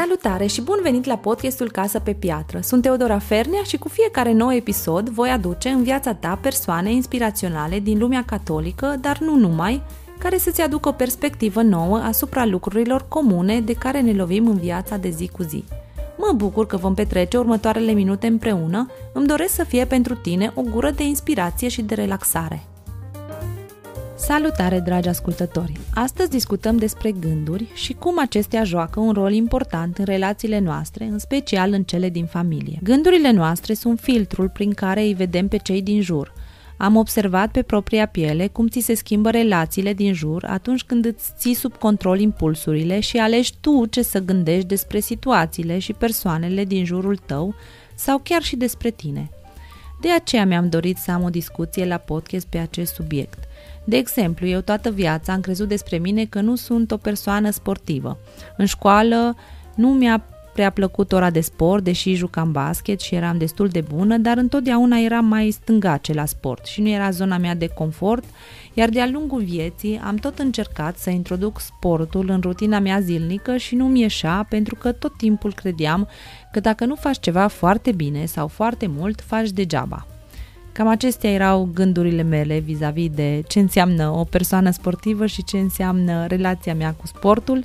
Salutare și bun venit la podcastul Casă pe Piatră. Sunt Teodora Fernea și cu fiecare nou episod voi aduce în viața ta persoane inspiraționale din lumea catolică, dar nu numai, care să-ți aducă o perspectivă nouă asupra lucrurilor comune de care ne lovim în viața de zi cu zi. Mă bucur că vom petrece următoarele minute împreună, îmi doresc să fie pentru tine o gură de inspirație și de relaxare. Salutare, dragi ascultători! Astăzi discutăm despre gânduri și cum acestea joacă un rol important în relațiile noastre, în special în cele din familie. Gândurile noastre sunt filtrul prin care îi vedem pe cei din jur. Am observat pe propria piele cum ți se schimbă relațiile din jur atunci când îți ții sub control impulsurile și alegi tu ce să gândești despre situațiile și persoanele din jurul tău sau chiar și despre tine. De aceea mi-am dorit să am o discuție la podcast pe acest subiect. De exemplu, eu toată viața am crezut despre mine că nu sunt o persoană sportivă. În școală nu mi-a prea plăcut ora de sport, deși jucam basket și eram destul de bună, dar întotdeauna eram mai stângace la sport și nu era zona mea de confort, iar de-a lungul vieții am tot încercat să introduc sportul în rutina mea zilnică și nu mi ieșea pentru că tot timpul credeam că dacă nu faci ceva foarte bine sau foarte mult, faci degeaba. Cam acestea erau gândurile mele vis-a-vis de ce înseamnă o persoană sportivă și ce înseamnă relația mea cu sportul,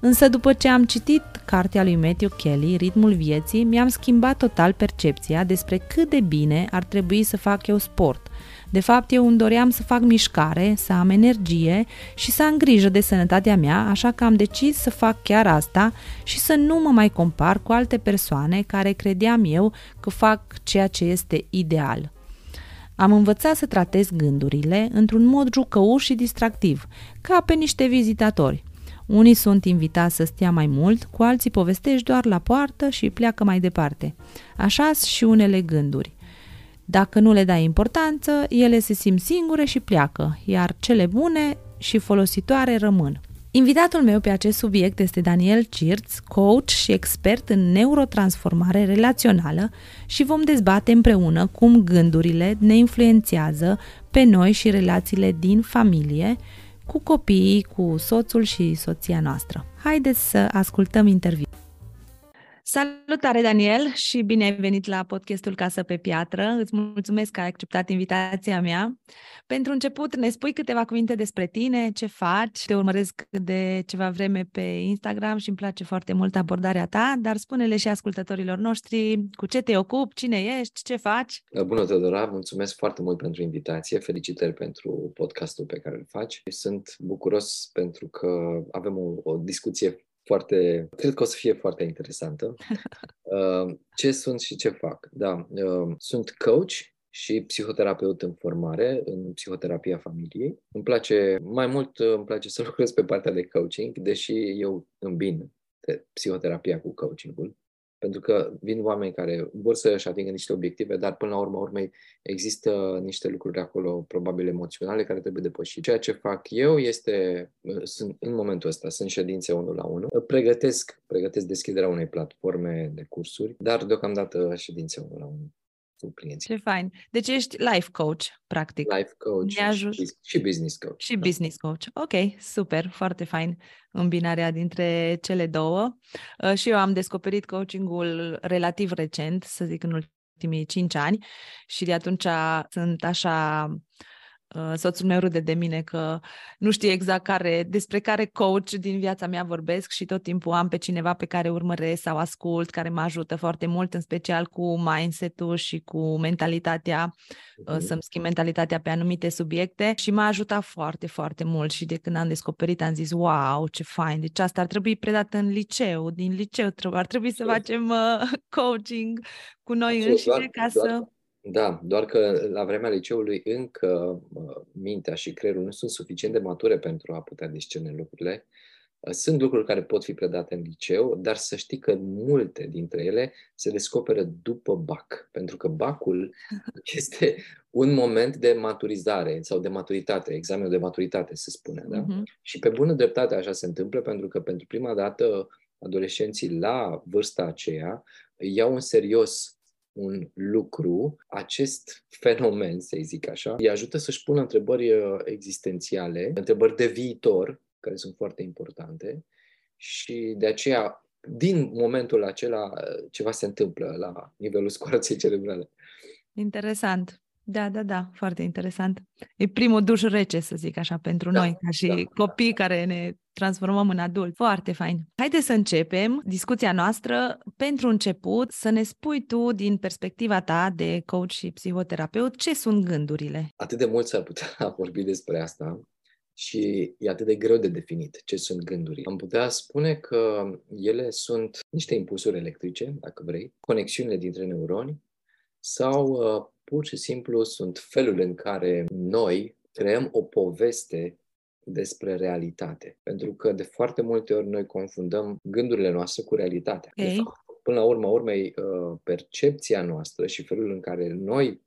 însă după ce am citit cartea lui Matthew Kelly, Ritmul vieții, mi-am schimbat total percepția despre cât de bine ar trebui să fac eu sport. De fapt, eu îmi doream să fac mișcare, să am energie și să am grijă de sănătatea mea, așa că am decis să fac chiar asta și să nu mă mai compar cu alte persoane care credeam eu că fac ceea ce este ideal. Am învățat să tratez gândurile într-un mod jucăuș și distractiv, ca pe niște vizitatori. Unii sunt invitați să stea mai mult, cu alții povestești doar la poartă și pleacă mai departe. așa și unele gânduri. Dacă nu le dai importanță, ele se simt singure și pleacă, iar cele bune și folositoare rămân. Invitatul meu pe acest subiect este Daniel Cirț, coach și expert în neurotransformare relațională și vom dezbate împreună cum gândurile ne influențează pe noi și relațiile din familie, cu copiii, cu soțul și soția noastră. Haideți să ascultăm interviul. Salutare, Daniel, și bine ai venit la podcastul Casă pe Piatră. Îți mulțumesc că ai acceptat invitația mea. Pentru început, ne spui câteva cuvinte despre tine, ce faci. Te urmăresc de ceva vreme pe Instagram și îmi place foarte mult abordarea ta, dar spune-le și ascultătorilor noștri cu ce te ocupi, cine ești, ce faci. Bună, Teodora! Mulțumesc foarte mult pentru invitație. Felicitări pentru podcastul pe care îl faci. Sunt bucuros pentru că avem o, o discuție foarte, cred că o să fie foarte interesantă. Uh, ce sunt și ce fac? Da, uh, sunt coach și psihoterapeut în formare, în psihoterapia familiei. Îmi place, mai mult îmi place să lucrez pe partea de coaching, deși eu îmbin psihoterapia cu coachingul pentru că vin oameni care vor să-și atingă niște obiective, dar până la urmă urmei există niște lucruri acolo, probabil emoționale, care trebuie depășite. Ceea ce fac eu este, sunt, în momentul ăsta, sunt ședințe unul la unul, pregătesc, pregătesc deschiderea unei platforme de cursuri, dar deocamdată ședințe unul la unul cu clienții. Ce fain. Deci ești life coach, practic. Life coach și, și business coach. Și da. business coach. Ok, super, foarte fain îmbinarea dintre cele două. Uh, și eu am descoperit coachingul relativ recent, să zic în ultimii cinci ani și de atunci sunt așa Uh, soțul meu râde de mine că nu știe exact care, despre care coach din viața mea vorbesc și tot timpul am pe cineva pe care urmăresc sau ascult, care mă ajută foarte mult, în special cu mindset-ul și cu mentalitatea, uh-huh. să-mi schimb mentalitatea pe anumite subiecte și m-a ajutat foarte, foarte mult și de când am descoperit am zis, wow, ce fain, deci asta ar trebui predat în liceu, din liceu ar trebui să facem uh, coaching cu noi înșine ca doar, să da, doar că la vremea liceului încă mintea și creierul nu sunt suficient de mature pentru a putea discerne lucrurile. Sunt lucruri care pot fi predate în liceu, dar să știi că multe dintre ele se descoperă după BAC, pentru că BAC-ul este un moment de maturizare sau de maturitate, examenul de maturitate, se spune. Da? Uh-huh. Și pe bună dreptate așa se întâmplă, pentru că pentru prima dată adolescenții la vârsta aceea iau în serios un lucru, acest fenomen, să zic așa, îi ajută să-și pună întrebări uh, existențiale, întrebări de viitor, care sunt foarte importante și de aceea din momentul acela ceva se întâmplă la nivelul scoarței cerebrale. Interesant. Da, da, da, foarte interesant. E primul duș rece, să zic așa, pentru da, noi, ca și da, copii da. care ne transformăm în adult. Foarte fain. Haideți să începem discuția noastră. Pentru început, să ne spui tu, din perspectiva ta de coach și psihoterapeut, ce sunt gândurile? Atât de mult s-ar putea vorbi despre asta și e atât de greu de definit ce sunt gândurile. Am putea spune că ele sunt niște impulsuri electrice, dacă vrei, conexiunile dintre neuroni sau uh, pur și simplu sunt felul în care noi creăm o poveste despre realitate. Pentru că de foarte multe ori noi confundăm gândurile noastre cu realitatea. Okay. De fapt, până la urmă urmei, uh, percepția noastră și felul în care noi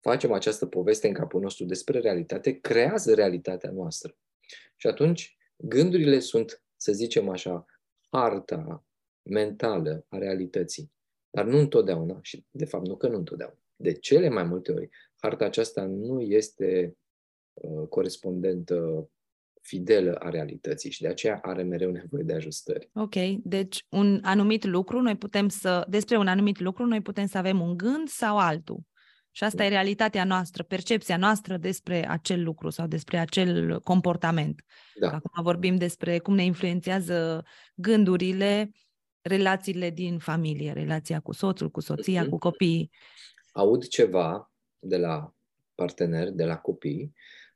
facem această poveste în capul nostru despre realitate, creează realitatea noastră. Și atunci, gândurile sunt, să zicem așa, harta mentală a realității. Dar nu întotdeauna, și de fapt nu că nu întotdeauna. De cele mai multe ori, harta aceasta nu este uh, corespondentă fidelă a realității și de aceea are mereu nevoie de ajustări. Ok, deci un anumit lucru, noi putem să, despre un anumit lucru, noi putem să avem un gând sau altul. Și asta da. e realitatea noastră, percepția noastră despre acel lucru sau despre acel comportament. Da. Acum vorbim despre cum ne influențează gândurile, relațiile din familie, relația cu soțul, cu soția, mm-hmm. cu copiii. Aud ceva de la partener, de la copii,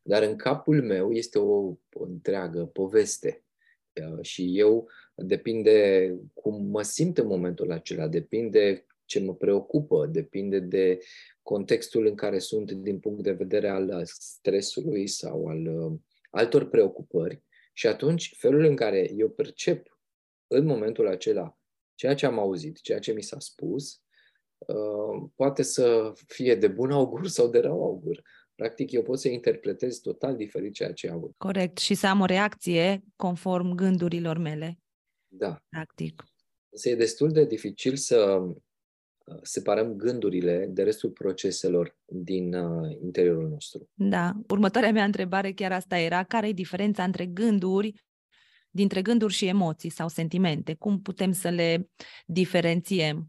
dar în capul meu este o, o întreagă poveste. Și eu depinde cum mă simt în momentul acela, depinde ce mă preocupă, depinde de contextul în care sunt din punct de vedere al stresului sau al uh, altor preocupări și atunci felul în care eu percep în momentul acela ceea ce am auzit, ceea ce mi s-a spus, uh, poate să fie de bun augur sau de rău augur. Practic, eu pot să interpretez total diferit ceea ce aud. Corect. Și să am o reacție conform gândurilor mele. Da. Practic. Însă e destul de dificil să separăm gândurile de restul proceselor din uh, interiorul nostru. Da. Următoarea mea întrebare chiar asta era, care e diferența între gânduri, dintre gânduri și emoții sau sentimente? Cum putem să le diferențiem?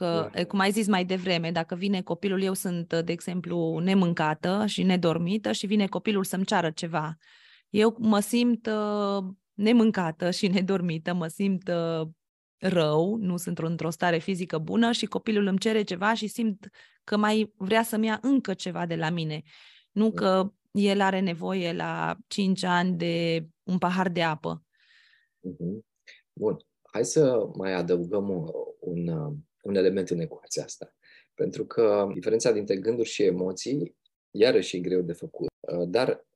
Că, da. cum ai zis mai devreme, dacă vine copilul, eu sunt, de exemplu, nemâncată și nedormită și vine copilul să-mi ceară ceva. Eu mă simt uh, nemâncată și nedormită, mă simt uh, rău, nu sunt într-o stare fizică bună și copilul îmi cere ceva și simt că mai vrea să-mi ia încă ceva de la mine. Nu că el are nevoie la 5 ani de un pahar de apă. Mhm. Bun. Hai să mai adăugăm un, un element în ecuația asta. Pentru că diferența dintre gânduri și emoții, iarăși e greu de făcut. Dar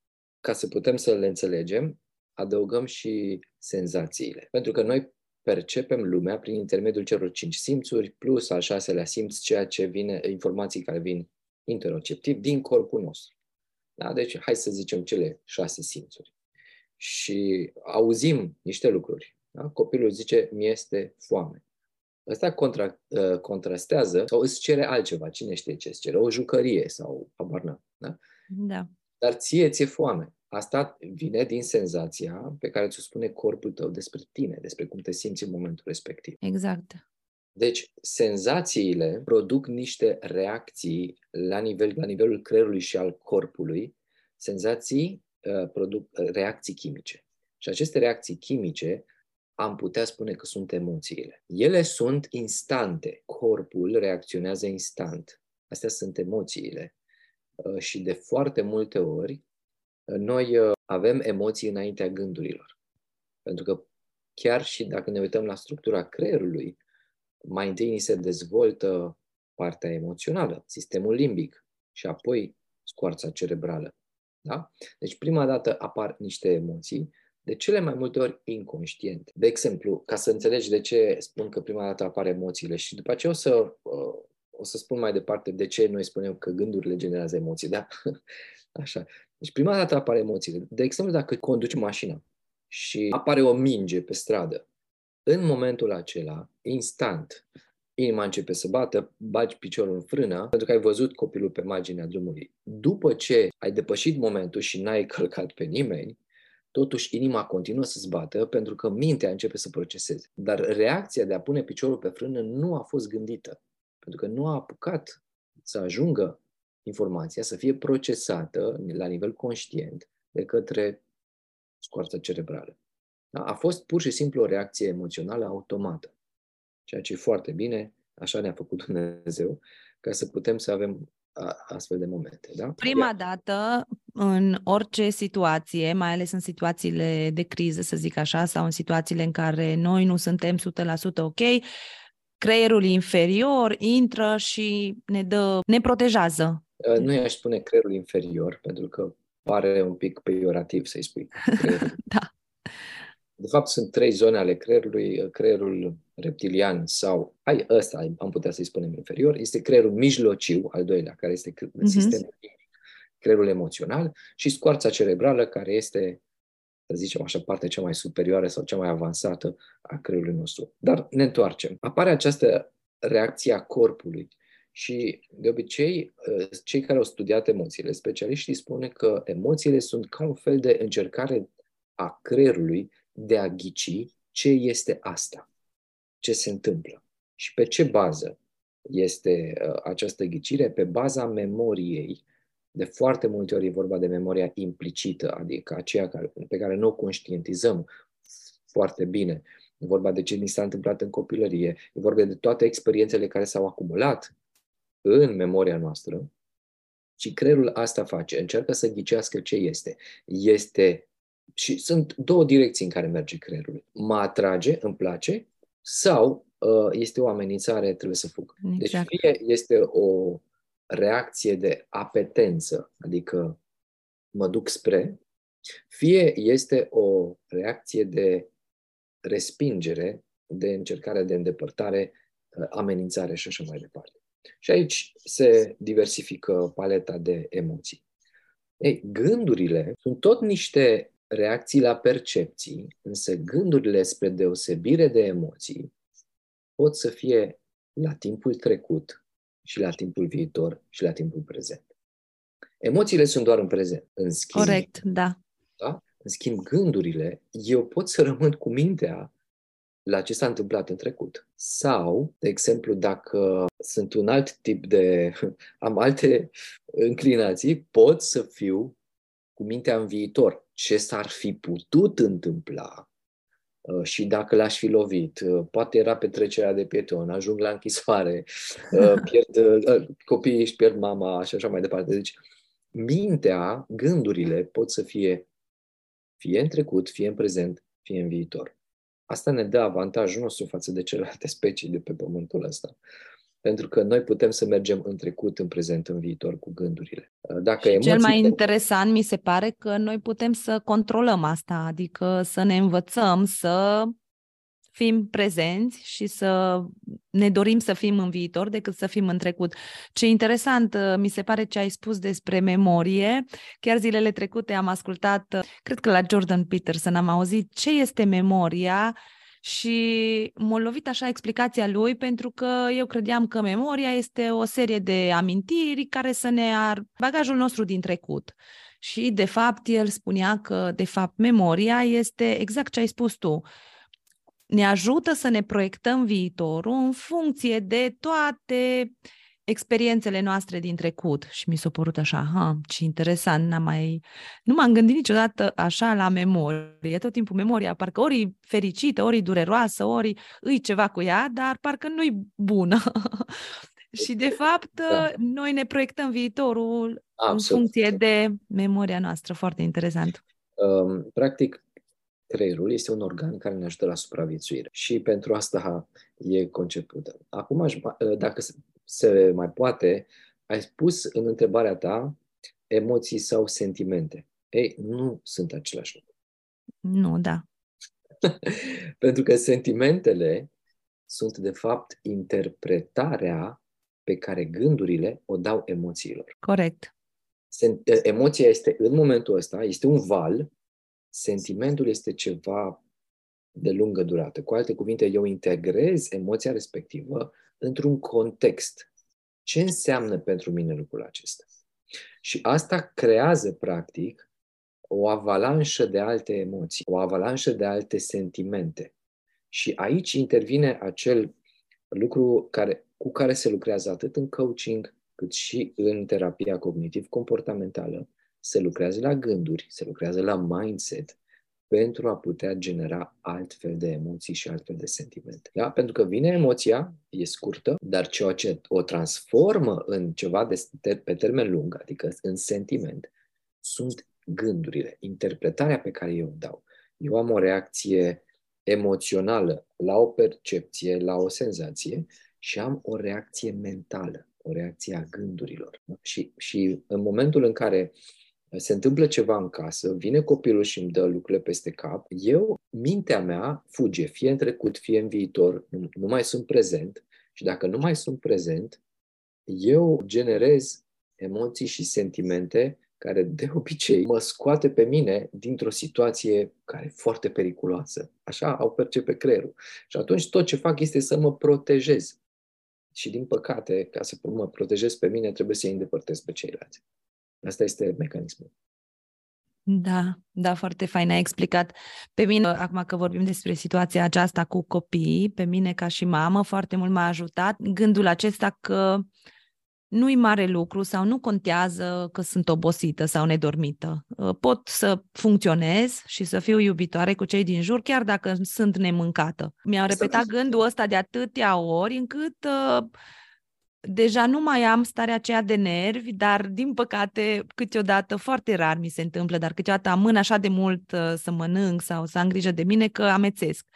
ca să putem să le înțelegem, adăugăm și senzațiile. Pentru că noi percepem lumea prin intermediul celor cinci simțuri, plus al șaselea simț, ceea ce vine, informații care vin interoceptiv din corpul nostru. Da? Deci, hai să zicem cele șase simțuri. Și auzim niște lucruri. Da? Copilul zice, mi este foame. Ăsta contra, uh, contrastează sau îți cere altceva. Cine știe ce îți cere? O jucărie sau habar Da? da. Dar ție ți-e foame. Asta vine din senzația pe care ți-o spune corpul tău despre tine, despre cum te simți în momentul respectiv. Exact. Deci, senzațiile produc niște reacții la, nivel, la nivelul creierului și al corpului. Senzații uh, produc uh, reacții chimice. Și aceste reacții chimice am putea spune că sunt emoțiile. Ele sunt instante. Corpul reacționează instant. Astea sunt emoțiile. Uh, și de foarte multe ori noi uh, avem emoții înaintea gândurilor. Pentru că chiar și dacă ne uităm la structura creierului, mai întâi ni se dezvoltă partea emoțională, sistemul limbic și apoi scoarța cerebrală. Da? Deci prima dată apar niște emoții, de cele mai multe ori inconștient. De exemplu, ca să înțelegi de ce spun că prima dată apar emoțiile și după aceea o să, uh, o să spun mai departe de ce noi spunem că gândurile generează emoții, da? Așa. Deci prima dată apare emoțiile. De exemplu, dacă conduci mașina și apare o minge pe stradă, în momentul acela, instant, inima începe să bată, bagi piciorul în frână, pentru că ai văzut copilul pe marginea drumului. După ce ai depășit momentul și n-ai călcat pe nimeni, totuși inima continuă să zbată pentru că mintea începe să proceseze. Dar reacția de a pune piciorul pe frână nu a fost gândită, pentru că nu a apucat să ajungă informația să fie procesată la nivel conștient de către scoarța cerebrală. Da? A fost pur și simplu o reacție emoțională automată, ceea ce e foarte bine, așa ne-a făcut Dumnezeu, ca să putem să avem astfel de momente. Da? Prima Iar... dată, în orice situație, mai ales în situațiile de criză, să zic așa, sau în situațiile în care noi nu suntem 100% ok, creierul inferior intră și ne dă, ne protejează. Uh, nu i-aș spune creierul inferior, pentru că pare un pic peiorativ să-i spui. da. De fapt, sunt trei zone ale creierului. Creierul reptilian sau, hai, ăsta am putea să-i spunem inferior, este creierul mijlociu, al doilea, care este uh-huh. sistemul creierul emoțional și scoarța cerebrală, care este, să zicem așa, partea cea mai superioară sau cea mai avansată a creierului nostru. Dar ne întoarcem. Apare această reacție a corpului și, de obicei, ă, cei care au studiat emoțiile, specialiștii spune că emoțiile sunt ca un fel de încercare a creierului de a ghici ce este asta, ce se întâmplă și pe ce bază este ă, această ghicire, pe baza memoriei. De foarte multe ori e vorba de memoria implicită, adică aceea pe care nu o conștientizăm foarte bine. E vorba de ce ni s-a întâmplat în copilărie, e vorba de toate experiențele care s-au acumulat în memoria noastră și creierul asta face, încearcă să ghicească ce este. Este și sunt două direcții în care merge creierul. Mă atrage, îmi place, sau uh, este o amenințare, trebuie să fug. Deci exact. Deci fie este o reacție de apetență, adică mă duc spre, fie este o reacție de respingere, de încercare de îndepărtare, uh, amenințare și așa mai departe. Și aici se diversifică paleta de emoții. Ei, gândurile sunt tot niște reacții la percepții, însă gândurile spre deosebire de emoții pot să fie la timpul trecut și la timpul viitor și la timpul prezent. Emoțiile sunt doar în prezent. În schimb, Corect, da. da. În schimb, gândurile, eu pot să rămân cu mintea la ce s-a întâmplat în trecut. Sau, de exemplu, dacă sunt un alt tip de... am alte înclinații, pot să fiu cu mintea în viitor. Ce s-ar fi putut întâmpla uh, și dacă l-aș fi lovit, uh, poate era petrecerea de pieton, ajung la închisoare, uh, pierd, copiii își pierd mama și așa mai departe. Deci, mintea, gândurile pot să fie fie în trecut, fie în prezent, fie în viitor. Asta ne dă avantajul nostru față de celelalte specii de pe pământul ăsta. Pentru că noi putem să mergem în trecut, în prezent, în viitor cu gândurile. Dacă și cel mai interesant mi se pare că noi putem să controlăm asta, adică să ne învățăm să fim prezenți și să ne dorim să fim în viitor decât să fim în trecut. Ce interesant uh, mi se pare ce ai spus despre memorie. Chiar zilele trecute am ascultat, uh, cred că la Jordan Peterson am auzit ce este memoria și m-a lovit așa explicația lui pentru că eu credeam că memoria este o serie de amintiri care să ne ar bagajul nostru din trecut. Și de fapt el spunea că de fapt memoria este exact ce ai spus tu ne ajută să ne proiectăm viitorul în funcție de toate experiențele noastre din trecut. Și mi s-a părut așa, ha, ce interesant, n-am mai... Nu m-am gândit niciodată așa la memorie. Tot timpul memoria, parcă ori fericită, ori dureroasă, ori îi ceva cu ea, dar parcă nu-i bună. și de fapt, da. noi ne proiectăm viitorul Absolut. în funcție de memoria noastră. Foarte interesant. Um, practic, creierul este un organ care ne ajută la supraviețuire și pentru asta e concepută. Acum, dacă se mai poate, ai spus în întrebarea ta emoții sau sentimente. Ei, nu sunt același lucru. Nu, da. pentru că sentimentele sunt, de fapt, interpretarea pe care gândurile o dau emoțiilor. Corect. Emoția este, în momentul ăsta, este un val sentimentul este ceva de lungă durată. Cu alte cuvinte, eu integrez emoția respectivă într-un context. Ce înseamnă pentru mine lucrul acesta? Și asta creează, practic, o avalanșă de alte emoții, o avalanșă de alte sentimente. Și aici intervine acel lucru care, cu care se lucrează atât în coaching cât și în terapia cognitiv-comportamentală. Se lucrează la gânduri, se lucrează la mindset pentru a putea genera altfel de emoții și altfel de sentimente. Da? Pentru că vine emoția, e scurtă, dar ceea ce o transformă în ceva de, pe termen lung, adică în sentiment, sunt gândurile, interpretarea pe care eu o dau. Eu am o reacție emoțională la o percepție, la o senzație și am o reacție mentală, o reacție a gândurilor. Și, și în momentul în care se întâmplă ceva în casă, vine copilul și îmi dă lucrurile peste cap, eu, mintea mea fuge, fie în trecut, fie în viitor, nu, nu mai sunt prezent și dacă nu mai sunt prezent, eu generez emoții și sentimente care de obicei mă scoate pe mine dintr-o situație care e foarte periculoasă. Așa au percepe creierul. Și atunci tot ce fac este să mă protejez. Și din păcate, ca să mă protejez pe mine, trebuie să îi îndepărtez pe ceilalți. Asta este mecanismul. Da, da, foarte fain ai explicat. Pe mine, acum că vorbim despre situația aceasta cu copiii, pe mine ca și mamă foarte mult m-a ajutat gândul acesta că nu-i mare lucru sau nu contează că sunt obosită sau nedormită. Uh, pot să funcționez și să fiu iubitoare cu cei din jur, chiar dacă sunt nemâncată. Mi-au repetat gândul ăsta de atâtea ori încât uh, deja nu mai am starea aceea de nervi, dar din păcate câteodată, foarte rar mi se întâmplă, dar câteodată amân așa de mult uh, să mănânc sau să am grijă de mine că amețesc.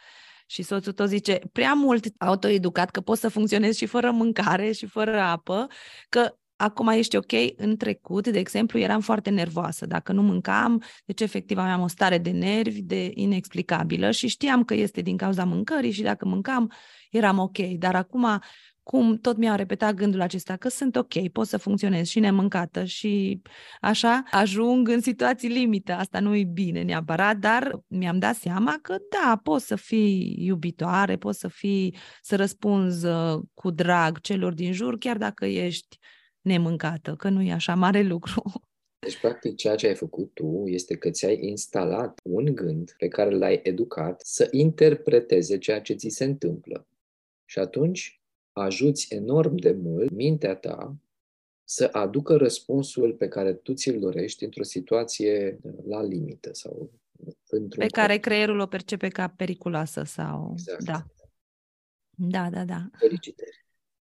Și soțul tot zice, prea mult autoeducat că poți să funcționezi și fără mâncare și fără apă, că acum ești ok. În trecut, de exemplu, eram foarte nervoasă. Dacă nu mâncam, deci efectiv aveam o stare de nervi de inexplicabilă și știam că este din cauza mâncării și dacă mâncam, eram ok. Dar acum cum tot mi-au repetat gândul acesta că sunt ok, pot să funcționez și nemâncată și așa ajung în situații limită. Asta nu e bine neapărat, dar mi-am dat seama că da, poți să fii iubitoare, poți să fii, să răspunzi uh, cu drag celor din jur, chiar dacă ești nemâncată, că nu e așa mare lucru. Deci, practic, ceea ce ai făcut tu este că ți-ai instalat un gând pe care l-ai educat să interpreteze ceea ce ți se întâmplă. Și atunci ajuți enorm de mult mintea ta să aducă răspunsul pe care tu ți-l dorești într-o situație la limită sau într-un Pe care creierul o percepe ca periculoasă sau... Exact. Da. Da, da, da. Felicitări.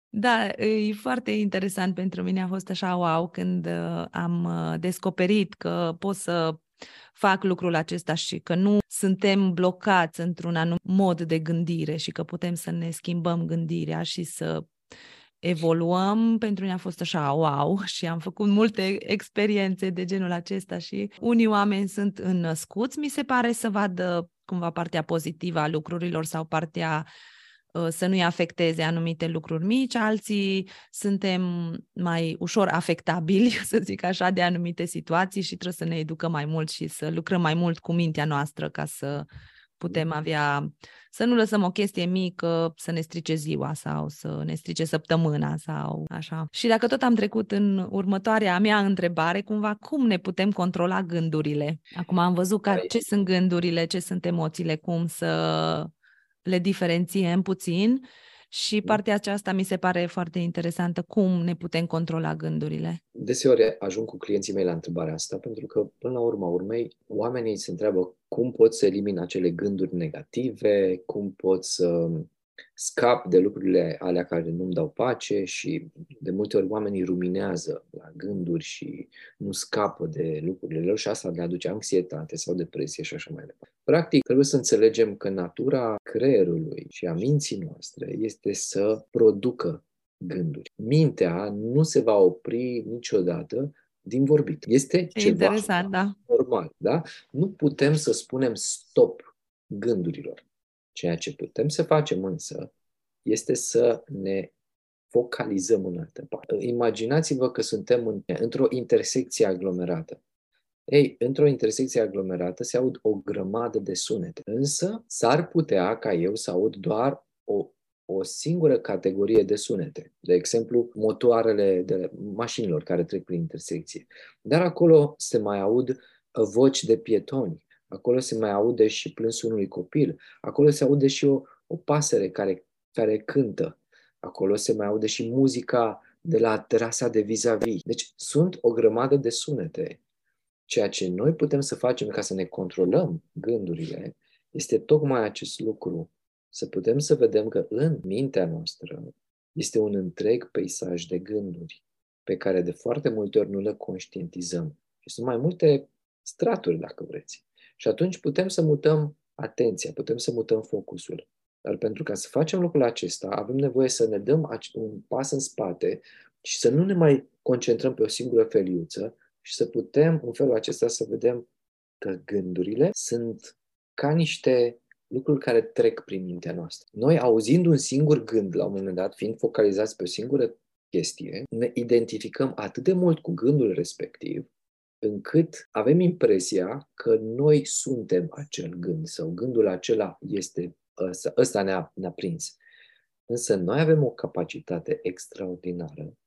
Da, e foarte interesant pentru mine. A fost așa wow când uh, am uh, descoperit că pot să fac lucrul acesta și că nu suntem blocați într-un anumit mod de gândire și că putem să ne schimbăm gândirea și să evoluăm, pentru mine a fost așa wow și am făcut multe experiențe de genul acesta și unii oameni sunt înnăscuți, mi se pare, să vadă cumva partea pozitivă a lucrurilor sau partea Uh, să nu-i afecteze anumite lucruri mici, alții suntem mai ușor afectabili, să zic așa, de anumite situații și trebuie să ne educăm mai mult și să lucrăm mai mult cu mintea noastră ca să putem avea, să nu lăsăm o chestie mică să ne strice ziua sau să ne strice săptămâna sau așa. Și dacă tot am trecut în următoarea mea întrebare, cumva, cum ne putem controla gândurile? Acum am văzut că ce sunt gândurile, ce sunt emoțiile, cum să le diferențiem puțin și mm. partea aceasta mi se pare foarte interesantă, cum ne putem controla gândurile. Deseori ajung cu clienții mei la întrebarea asta, pentru că, până la urma urmei, oamenii se întreabă cum pot să elimin acele gânduri negative, cum pot să scap de lucrurile alea care nu-mi dau pace și de multe ori oamenii ruminează la gânduri și nu scapă de lucrurile lor și asta le aduce anxietate sau depresie și așa mai departe. Practic, trebuie să înțelegem că natura creierului și a minții noastre este să producă gânduri. Mintea nu se va opri niciodată din vorbit. Este e ceva interesant, da. normal, da? Nu putem să spunem stop gândurilor. Ceea ce putem să facem însă este să ne focalizăm în altă parte. Imaginați-vă că suntem în, într-o intersecție aglomerată. Ei, într-o intersecție aglomerată se aud o grămadă de sunete, însă s-ar putea ca eu să aud doar o, o singură categorie de sunete. De exemplu, motoarele de mașinilor care trec prin intersecție. Dar acolo se mai aud voci de pietoni, acolo se mai aude și plânsul unui copil, acolo se aude și o, o pasăre care, care cântă, acolo se mai aude și muzica de la terasa de vis-a-vis. Deci sunt o grămadă de sunete. Ceea ce noi putem să facem ca să ne controlăm gândurile este tocmai acest lucru. Să putem să vedem că în mintea noastră este un întreg peisaj de gânduri pe care de foarte multe ori nu le conștientizăm. Și sunt mai multe straturi, dacă vreți. Și atunci putem să mutăm atenția, putem să mutăm focusul. Dar pentru ca să facem lucrul acesta, avem nevoie să ne dăm un pas în spate și să nu ne mai concentrăm pe o singură feliuță și să putem, în felul acesta, să vedem că gândurile sunt ca niște lucruri care trec prin mintea noastră. Noi, auzind un singur gând la un moment dat, fiind focalizați pe o singură chestie, ne identificăm atât de mult cu gândul respectiv, încât avem impresia că noi suntem acel gând sau gândul acela este ăsta, ăsta ne-a, ne-a prins. Însă noi avem o capacitate extraordinară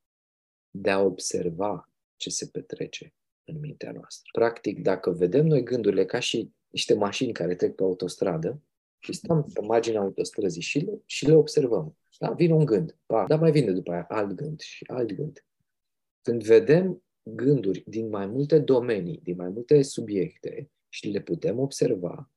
de a observa ce se petrece în mintea noastră. Practic, dacă vedem noi gândurile ca și niște mașini care trec pe autostradă și stăm pe marginea autostrăzii și le, și le observăm. Da, vine un gând, pa, dar mai vine după aia alt gând și alt gând. Când vedem gânduri din mai multe domenii, din mai multe subiecte și le putem observa,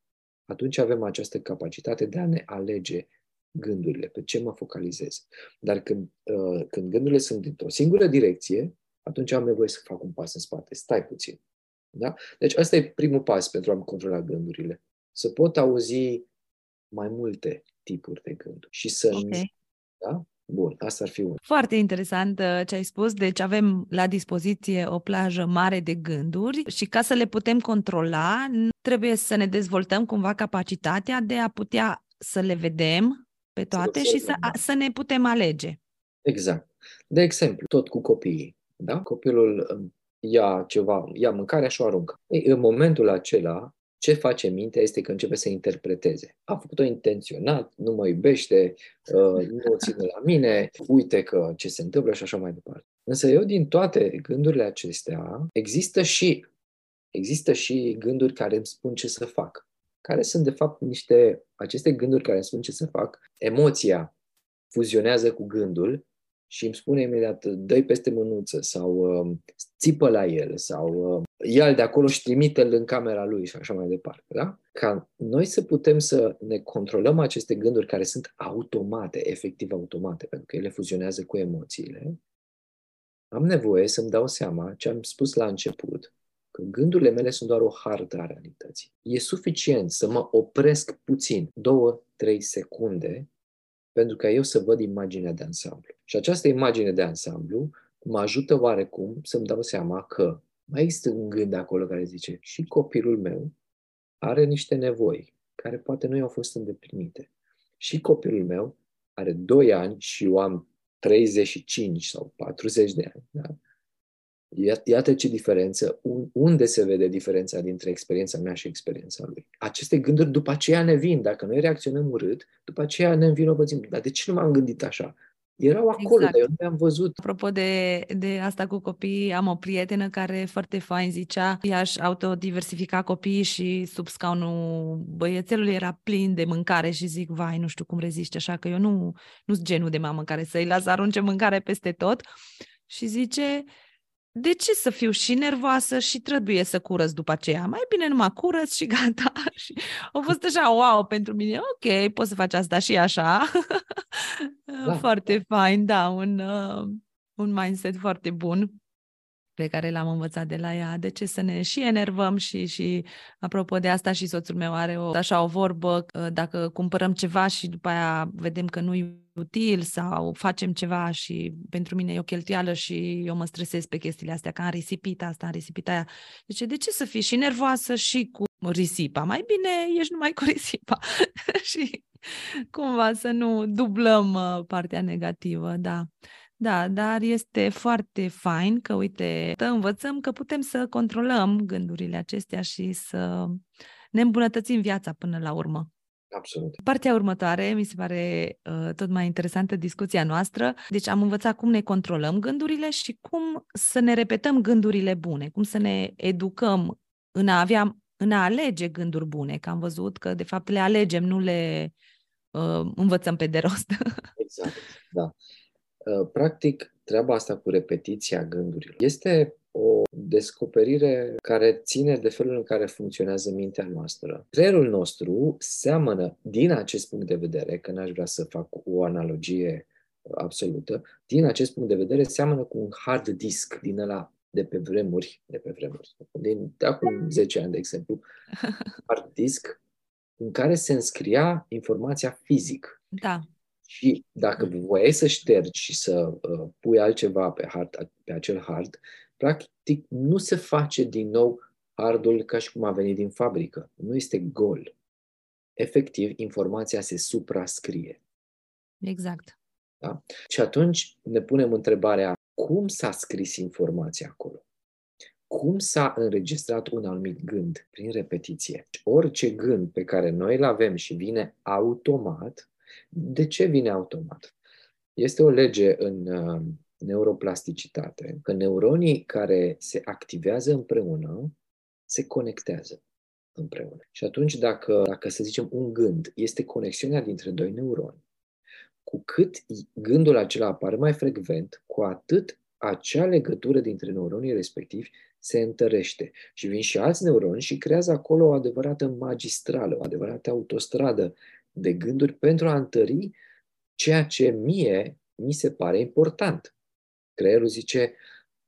atunci avem această capacitate de a ne alege gândurile, pe ce mă focalizez. Dar când, uh, când gândurile sunt dintr-o singură direcție, atunci am nevoie să fac un pas în spate. Stai puțin. Da? Deci ăsta e primul pas pentru a-mi controla gândurile. Să pot auzi mai multe tipuri de gânduri și să... Okay. Da? Bun, asta ar fi un. Foarte interesant uh, ce ai spus. Deci avem la dispoziție o plajă mare de gânduri și ca să le putem controla, trebuie să ne dezvoltăm cumva capacitatea de a putea să le vedem pe toate să și să, da. să ne putem alege. Exact. De exemplu, tot cu copiii. Da? Copilul um, ia ceva, ia mâncarea și o aruncă. Ei, în momentul acela, ce face mintea este că începe să interpreteze. A făcut-o intenționat, nu mă iubește, uh, nu o ține la mine, uite că ce se întâmplă și așa mai departe. Însă eu din toate gândurile acestea, există și, există și gânduri care îmi spun ce să fac. Care sunt de fapt niște, aceste gânduri care îmi spun ce să fac, emoția fuzionează cu gândul și îmi spune imediat, dă peste mânuță sau uh, țipă la el sau uh, ia de acolo și trimite-l în camera lui și așa mai departe. Da? Ca noi să putem să ne controlăm aceste gânduri care sunt automate, efectiv automate, pentru că ele fuzionează cu emoțiile, am nevoie să-mi dau seama ce am spus la început, că gândurile mele sunt doar o hartă a realității. E suficient să mă opresc puțin, două, trei secunde, pentru ca eu să văd imaginea de ansamblu. Și această imagine de ansamblu mă ajută oarecum să-mi dau seama că mai există un gând acolo care zice și copilul meu are niște nevoi care poate nu i-au fost îndeplinite. Și copilul meu are 2 ani și eu am 35 sau 40 de ani. Da? Iată ce diferență, unde se vede diferența dintre experiența mea și experiența lui. Aceste gânduri după aceea ne vin. Dacă noi reacționăm urât, după aceea ne învinovățim. Dar de ce nu m-am gândit așa? Erau acolo, exact. dar eu nu le-am văzut. Apropo de, de asta cu copii, am o prietenă care foarte fain zicea, ea își autodiversifica copiii și sub scaunul băiețelului era plin de mâncare și zic, vai, nu știu cum reziște, așa că eu nu, nu sunt genul de mamă care să-i las arunce mâncare peste tot. Și zice, de ce să fiu și nervoasă și trebuie să curăț după aceea? Mai bine numai curăț și gata. și a fost așa, wow, pentru mine, ok, poți să faci asta și așa. Da. foarte fain, da, un, uh, un mindset foarte bun pe care l-am învățat de la ea. De ce să ne și enervăm și, și apropo de asta și soțul meu are o, așa o vorbă, dacă cumpărăm ceva și după aia vedem că nu e util sau facem ceva și pentru mine e o cheltuială și eu mă stresez pe chestiile astea, că am risipit asta, am risipit aia. Deci de ce să fii și nervoasă și cu risipa? Mai bine ești numai cu risipa și cumva să nu dublăm uh, partea negativă, da. Da, dar este foarte fain că, uite, învățăm că putem să controlăm gândurile acestea și să ne îmbunătățim viața până la urmă. Absolut. Partea următoare mi se pare uh, tot mai interesantă discuția noastră. Deci am învățat cum ne controlăm gândurile și cum să ne repetăm gândurile bune, cum să ne educăm în a avea, în a alege gânduri bune, că am văzut că de fapt le alegem, nu le uh, învățăm pe de rost. exact, da. Uh, practic, treaba asta cu repetiția gândurilor este o descoperire care ține de felul în care funcționează mintea noastră. Creierul nostru seamănă, din acest punct de vedere, că n-aș vrea să fac o analogie absolută, din acest punct de vedere seamănă cu un hard disk din ăla de pe vremuri, de pe vremuri, din, de acum 10 ani, de exemplu, hard disk în care se înscria informația fizic. Da. Și dacă voiai să ștergi și să uh, pui altceva pe, hard, pe acel hard, practic nu se face din nou hardul ca și cum a venit din fabrică. Nu este gol. Efectiv, informația se suprascrie. Exact. Da? Și atunci ne punem întrebarea, cum s-a scris informația acolo? Cum s-a înregistrat un anumit gând? Prin repetiție. Orice gând pe care noi îl avem și vine automat, de ce vine automat? Este o lege în uh, neuroplasticitate, că neuronii care se activează împreună se conectează împreună. Și atunci, dacă, dacă să zicem un gând este conexiunea dintre doi neuroni, cu cât gândul acela apare mai frecvent, cu atât acea legătură dintre neuronii respectivi se întărește. Și vin și alți neuroni și creează acolo o adevărată magistrală, o adevărată autostradă de gânduri pentru a întări ceea ce mie mi se pare important. Creierul zice,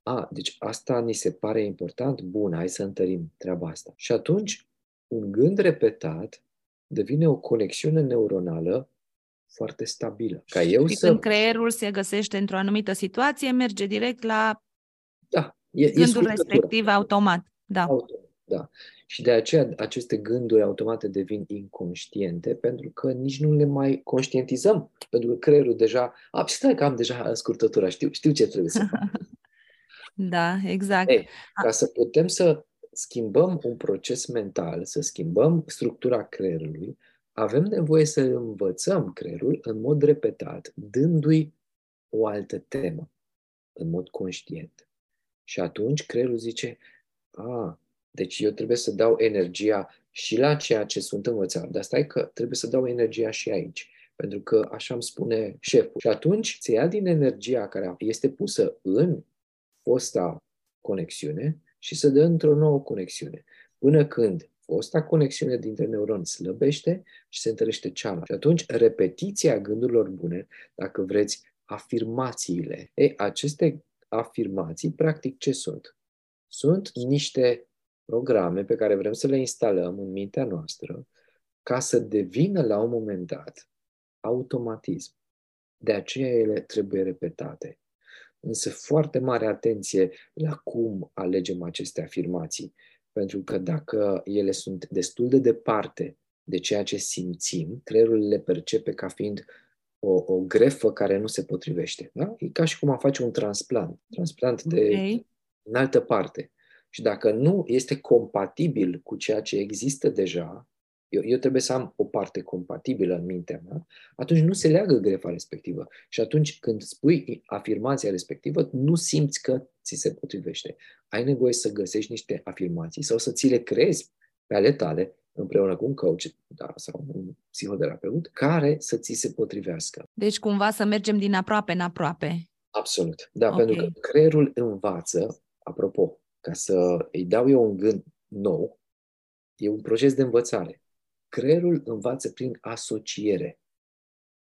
a, deci asta ni se pare important, bun, hai să întărim treaba asta. Și atunci, un gând repetat devine o conexiune neuronală foarte stabilă. Ca eu și să... când creierul se găsește într-o anumită situație, merge direct la da, e, gândul e respectiv automat. Da. Automat, da. Și de aceea aceste gânduri automate devin inconștiente pentru că nici nu le mai conștientizăm. Pentru că creierul deja, a, stai că am deja scurtătura, știu, știu ce trebuie să fac. da, exact. Ei, ca să putem să schimbăm un proces mental, să schimbăm structura creierului, avem nevoie să învățăm creierul în mod repetat, dându-i o altă temă, în mod conștient. Și atunci creierul zice, a, deci eu trebuie să dau energia și la ceea ce sunt învățat, dar stai că trebuie să dau energia și aici, pentru că așa îmi spune șeful. Și atunci se ia din energia care este pusă în fosta conexiune și se dă într-o nouă conexiune. Până când fosta conexiune dintre neuroni slăbește și se întărește cealaltă. Și atunci, repetiția gândurilor bune, dacă vreți, afirmațiile. E, aceste afirmații, practic, ce sunt? Sunt niște programe pe care vrem să le instalăm în mintea noastră ca să devină la un moment dat automatism. De aceea ele trebuie repetate. Însă foarte mare atenție la cum alegem aceste afirmații. Pentru că dacă ele sunt destul de departe de ceea ce simțim, creierul le percepe ca fiind o, o grefă care nu se potrivește. Da? E ca și cum am face un transplant. Transplant de okay. în altă parte. Și dacă nu este compatibil cu ceea ce există deja, eu, eu trebuie să am o parte compatibilă în mintea mea, atunci nu se leagă grefa respectivă. Și atunci când spui afirmația respectivă, nu simți că ți se potrivește. Ai nevoie să găsești niște afirmații sau să ți le crezi pe ale tale, împreună cu un coach da, sau un psihoterapeut, care să ți se potrivească. Deci cumva să mergem din aproape în aproape. Absolut. Da, okay. pentru că creierul învață, apropo, ca să îi dau eu un gând nou, e un proces de învățare. Creierul învață prin asociere.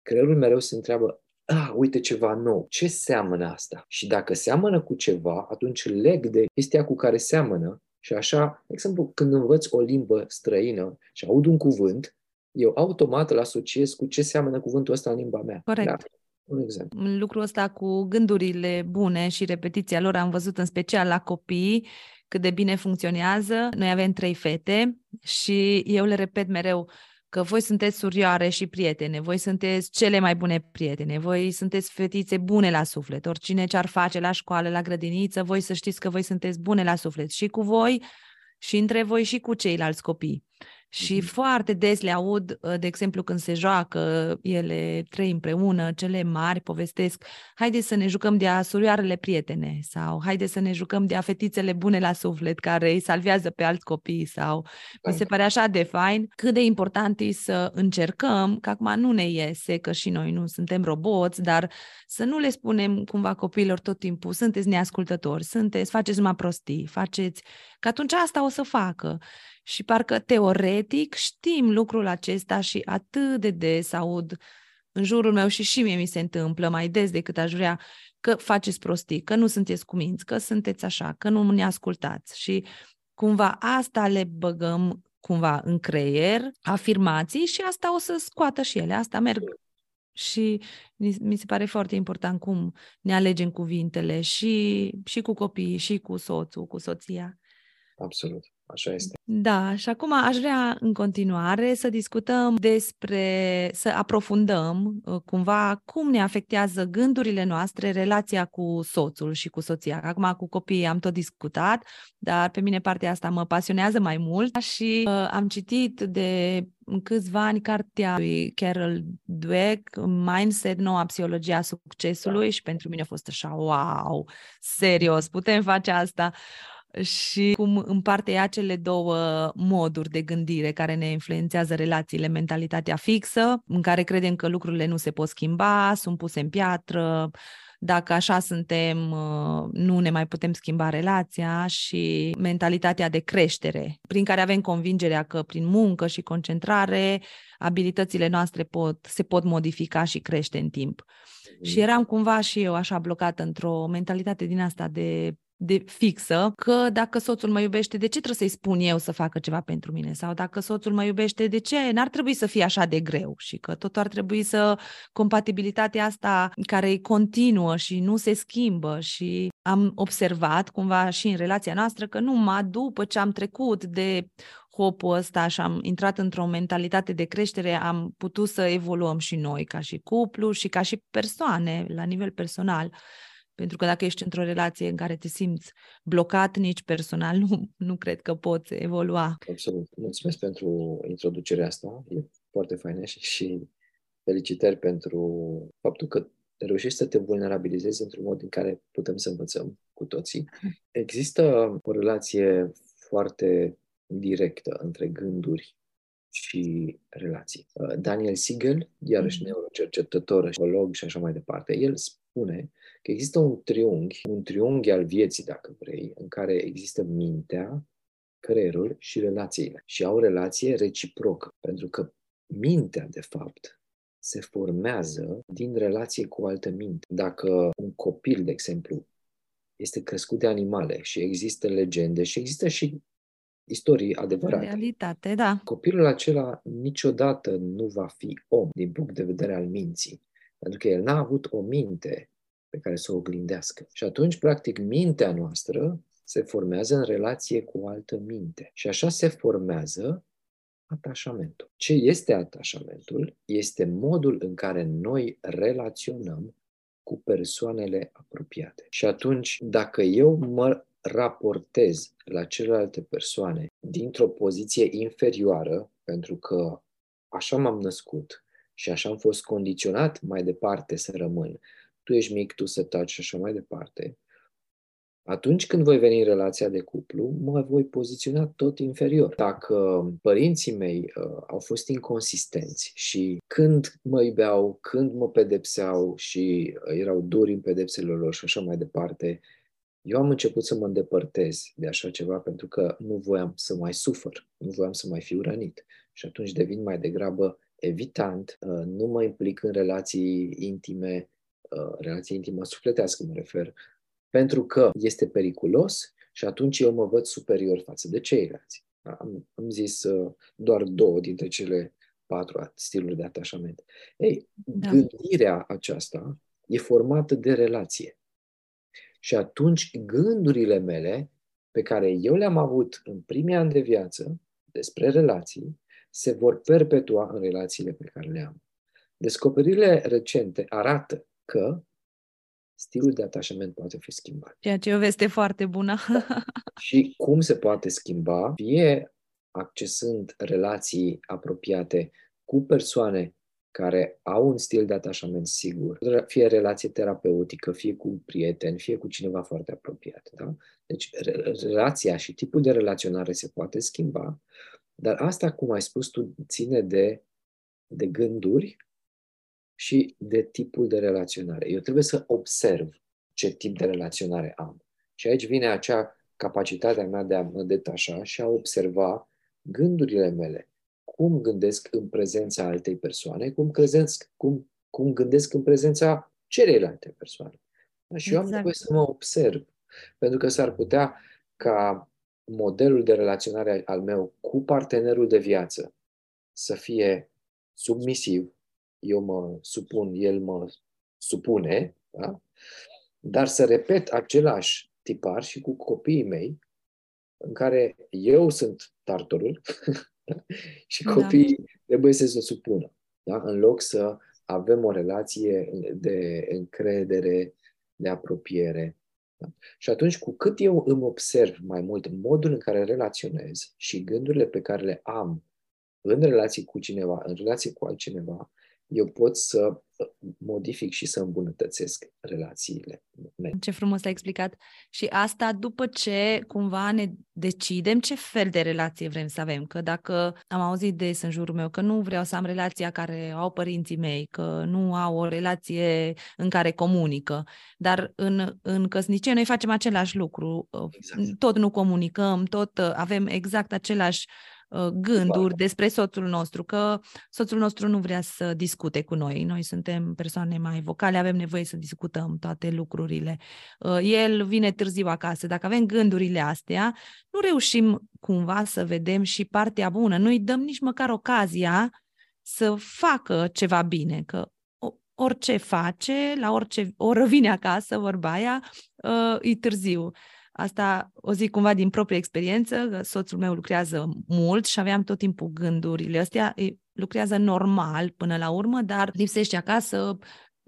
Creierul mereu se întreabă, ah, uite ceva nou, ce seamănă asta? Și dacă seamănă cu ceva, atunci leg de chestia cu care seamănă și așa, de exemplu, când învăț o limbă străină și aud un cuvânt, eu automat îl asociez cu ce seamănă cuvântul ăsta în limba mea. Corect. Da? Un exemplu. Lucrul ăsta cu gândurile bune și repetiția lor am văzut în special la copii cât de bine funcționează. Noi avem trei fete și eu le repet mereu că voi sunteți surioare și prietene, voi sunteți cele mai bune prietene, voi sunteți fetițe bune la suflet, oricine ce ar face la școală, la grădiniță, voi să știți că voi sunteți bune la suflet și cu voi și între voi și cu ceilalți copii. Și mm-hmm. foarte des le aud, uh, de exemplu, când se joacă ele trei împreună, cele mari povestesc, haide să ne jucăm de surioarele prietene sau haide să ne jucăm de fetițele bune la suflet care îi salvează pe alți copii sau mi se pare așa de fain cât de important e să încercăm, că acum nu ne iese, că și noi nu suntem roboți, dar să nu le spunem cumva copiilor tot timpul, sunteți neascultători, sunteți, faceți mai prostii, faceți, că atunci asta o să facă. Și parcă teoretic știm lucrul acesta și atât de des aud în jurul meu și și mie mi se întâmplă mai des decât aș vrea că faceți prostii, că nu sunteți cuminți, că sunteți așa, că nu ne ascultați. Și cumva asta le băgăm cumva în creier, afirmații și asta o să scoată și ele, asta merg. Și mi se pare foarte important cum ne alegem cuvintele și, și cu copiii, și cu soțul, cu soția. Absolut. Așa este. Da, și acum aș vrea în continuare să discutăm despre, să aprofundăm uh, cumva cum ne afectează gândurile noastre relația cu soțul și cu soția. Acum cu copiii am tot discutat, dar pe mine partea asta mă pasionează mai mult și uh, am citit de câțiva ani cartea lui Carol Dweck, Mindset, noua psihologia a succesului da. și pentru mine a fost așa, wow, serios, putem face asta și cum împarte ea cele două moduri de gândire care ne influențează relațiile, mentalitatea fixă, în care credem că lucrurile nu se pot schimba, sunt puse în piatră, dacă așa suntem, uh, nu ne mai putem schimba relația și mentalitatea de creștere, prin care avem convingerea că prin muncă și concentrare, abilitățile noastre pot, se pot modifica și crește în timp. Și mm. eram cumva și eu așa blocată într-o mentalitate din asta de de fixă că dacă soțul mă iubește, de ce trebuie să-i spun eu să facă ceva pentru mine? Sau dacă soțul mă iubește, de ce n-ar trebui să fie așa de greu? Și că tot ar trebui să compatibilitatea asta care e continuă și nu se schimbă și am observat cumva și în relația noastră că numai după ce am trecut de hopul ăsta și am intrat într-o mentalitate de creștere, am putut să evoluăm și noi ca și cuplu și ca și persoane la nivel personal. Pentru că dacă ești într-o relație în care te simți blocat nici personal, nu, nu cred că poți evolua. Absolut. Mulțumesc pentru introducerea asta. E foarte faină și, și felicitări pentru faptul că reușești să te vulnerabilizezi într-un mod în care putem să învățăm cu toții. Există o relație foarte directă între gânduri și relații. Daniel Siegel, iarăși mm-hmm. neurocercetător, psiholog și așa mai departe, el spune că există un triunghi, un triunghi al vieții, dacă vrei, în care există mintea, creierul și relațiile. Și au relație reciprocă, pentru că mintea, de fapt, se formează din relație cu altă minte. Dacă un copil, de exemplu, este crescut de animale și există legende și există și istorii adevărate. Realitate, da. Copilul acela niciodată nu va fi om din punct de vedere al minții. Pentru că el n-a avut o minte pe care să o oglindească. Și atunci, practic, mintea noastră se formează în relație cu o altă minte. Și așa se formează atașamentul. Ce este atașamentul? Este modul în care noi relaționăm cu persoanele apropiate. Și atunci, dacă eu mă raportez la celelalte persoane dintr-o poziție inferioară, pentru că așa m-am născut, și așa am fost condiționat mai departe să rămân. Tu ești mic, tu să taci și așa mai departe. Atunci când voi veni în relația de cuplu, mă voi poziționa tot inferior. Dacă părinții mei uh, au fost inconsistenți și când mă iubeau, când mă pedepseau și uh, erau duri în pedepsele lor și așa mai departe, eu am început să mă îndepărtez de așa ceva pentru că nu voiam să mai sufăr, nu voiam să mai fiu rănit. Și atunci devin mai degrabă evitant, uh, nu mă implic în relații intime, uh, relații intimă sufletească mă refer, pentru că este periculos și atunci eu mă văd superior față de ceilalți. Am, am zis uh, doar două dintre cele patru stiluri de atașament. Ei, da. gândirea aceasta e formată de relație. Și atunci gândurile mele pe care eu le-am avut în primii ani de viață despre relații se vor perpetua în relațiile pe care le am. Descoperirile recente arată că stilul de atașament poate fi schimbat. Ceea ce e o veste foarte bună. și cum se poate schimba? Fie accesând relații apropiate cu persoane care au un stil de atașament sigur, fie relație terapeutică, fie cu un prieten, fie cu cineva foarte apropiat. Da? Deci relația și tipul de relaționare se poate schimba, dar asta, cum ai spus tu, ține de, de gânduri și de tipul de relaționare. Eu trebuie să observ ce tip de relaționare am. Și aici vine acea capacitatea mea de a mă detașa și a observa gândurile mele. Cum gândesc în prezența altei persoane, cum, gândesc, cum, cum gândesc în prezența celelalte persoane. Da? Și exact. eu am nevoie exact. să mă observ. Pentru că s-ar putea ca modelul de relaționare al meu cu partenerul de viață să fie submisiv, eu mă supun, el mă supune, da? dar să repet același tipar și cu copiii mei, în care eu sunt tartorul și da. copiii da. trebuie să se supună. Da? În loc să avem o relație de încredere, de apropiere. Da? Și atunci, cu cât eu îmi observ mai mult modul în care relaționez și gândurile pe care le am în relații cu cineva, în relație cu altcineva, eu pot să modific și să îmbunătățesc relațiile mele. Ce frumos ai explicat. Și asta după ce cumva ne decidem ce fel de relație vrem să avem. Că dacă am auzit des în jurul meu că nu vreau să am relația care au părinții mei, că nu au o relație în care comunică, dar în, în căsnicie noi facem același lucru. Exact. Tot nu comunicăm, tot avem exact același Uh, gânduri despre soțul nostru, că soțul nostru nu vrea să discute cu noi. Noi suntem persoane mai vocale, avem nevoie să discutăm toate lucrurile. Uh, el vine târziu acasă. Dacă avem gândurile astea, nu reușim cumva să vedem și partea bună. Nu îi dăm nici măcar ocazia să facă ceva bine, că orice face, la orice oră vine acasă, vorba aia, uh, e târziu. Asta o zic cumva din proprie experiență, că soțul meu lucrează mult și aveam tot timpul gândurile astea. Lucrează normal până la urmă, dar lipsește acasă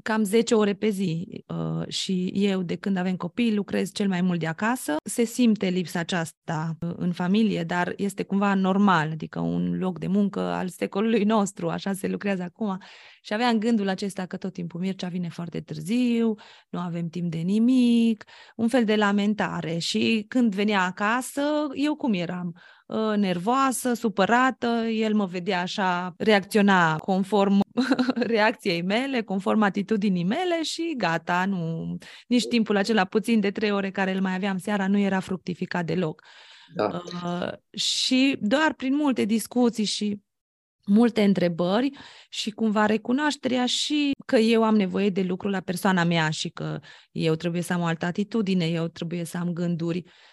cam 10 ore pe zi uh, și eu, de când avem copii, lucrez cel mai mult de acasă. Se simte lipsa aceasta uh, în familie, dar este cumva normal, adică un loc de muncă al secolului nostru, așa se lucrează acum. Și aveam gândul acesta că tot timpul Mircea vine foarte târziu, nu avem timp de nimic, un fel de lamentare. Și când venea acasă, eu cum eram? Uh, nervoasă, supărată, el mă vedea așa, reacționa conform reacției mele, conform atitudinii mele și gata, nu, nici timpul acela puțin de trei ore care îl mai aveam seara nu era fructificat deloc. Da. Uh, și doar prin multe discuții și multe întrebări și cumva recunoașterea și că eu am nevoie de lucru la persoana mea și că eu trebuie să am o altă atitudine, eu trebuie să am gânduri uh,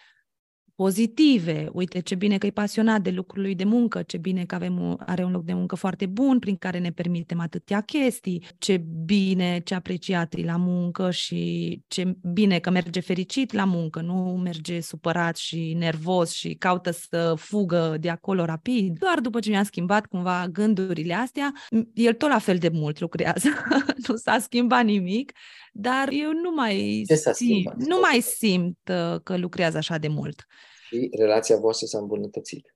pozitive. Uite ce bine că e pasionat de lucrul lui de muncă, ce bine că avem un, are un loc de muncă foarte bun prin care ne permitem atâtea chestii, ce bine, ce apreciat e la muncă și ce bine că merge fericit la muncă, nu merge supărat și nervos și caută să fugă de acolo rapid. Doar după ce mi-a schimbat cumva gândurile astea, el tot la fel de mult lucrează, nu s-a schimbat nimic, dar eu nu mai, simt, nu mai simt uh, că lucrează așa de mult și relația voastră s-a îmbunătățit.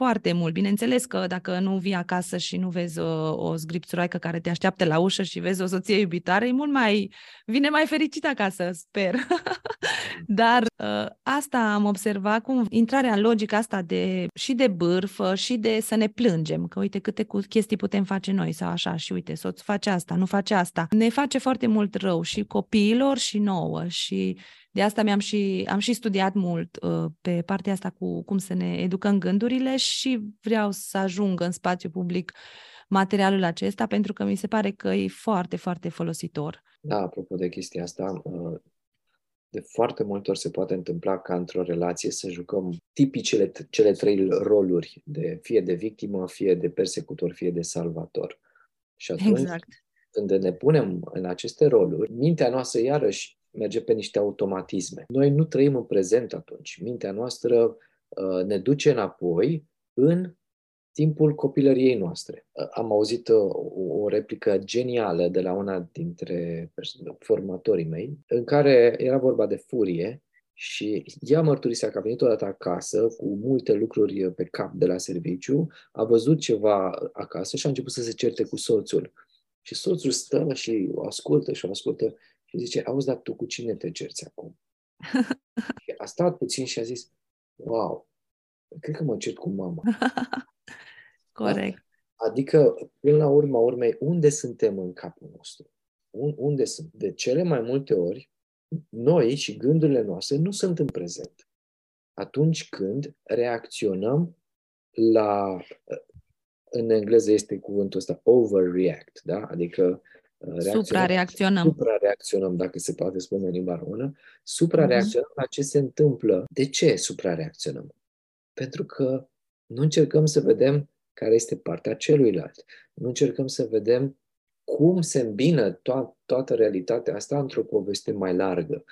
Foarte mult. Bineînțeles că dacă nu vii acasă și nu vezi o, o zgripțuraică care te așteaptă la ușă și vezi o soție iubitoare, e mult mai... vine mai fericit acasă, sper. Dar uh, asta am observat cum intrarea în logica asta de și de bârfă și de să ne plângem, că uite câte chestii putem face noi sau așa și uite, soț face asta, nu face asta. Ne face foarte mult rău și copiilor și nouă și de asta mi-am și, am și studiat mult uh, pe partea asta cu cum să ne educăm gândurile și vreau să ajung în spațiu public materialul acesta pentru că mi se pare că e foarte, foarte folositor. Da, apropo de chestia asta, uh, de foarte multe ori se poate întâmpla ca într-o relație să jucăm tipicele cele trei roluri, de, fie de victimă, fie de persecutor, fie de salvator. Și atunci, exact. când ne punem în aceste roluri, mintea noastră iarăși merge pe niște automatisme. Noi nu trăim în prezent atunci. Mintea noastră uh, ne duce înapoi în timpul copilăriei noastre. Uh, am auzit uh, o, o replică genială de la una dintre formatorii mei, în care era vorba de furie Și ea mărturisea că a venit odată acasă cu multe lucruri pe cap de la serviciu, a văzut ceva acasă și a început să se certe cu soțul. Și soțul stă și o ascultă și o ascultă și zice, auzi, dar tu cu cine te cerți acum? și a stat puțin și a zis, wow, cred că mă cert cu mama. Corect. Adică, până la urma urmei, unde suntem în capul nostru? Unde sunt? De cele mai multe ori, noi și gândurile noastre nu sunt în prezent. Atunci când reacționăm la, în engleză este cuvântul ăsta, overreact, da? Adică uh, Suprareacționăm. Suprareacționăm, dacă se poate spune în limba română. Suprareacționăm mm-hmm. la ce se întâmplă. De ce suprareacționăm? Pentru că nu încercăm să vedem care este partea celuilalt. Nu încercăm să vedem cum se îmbină to- toată realitatea asta într-o poveste mai largă.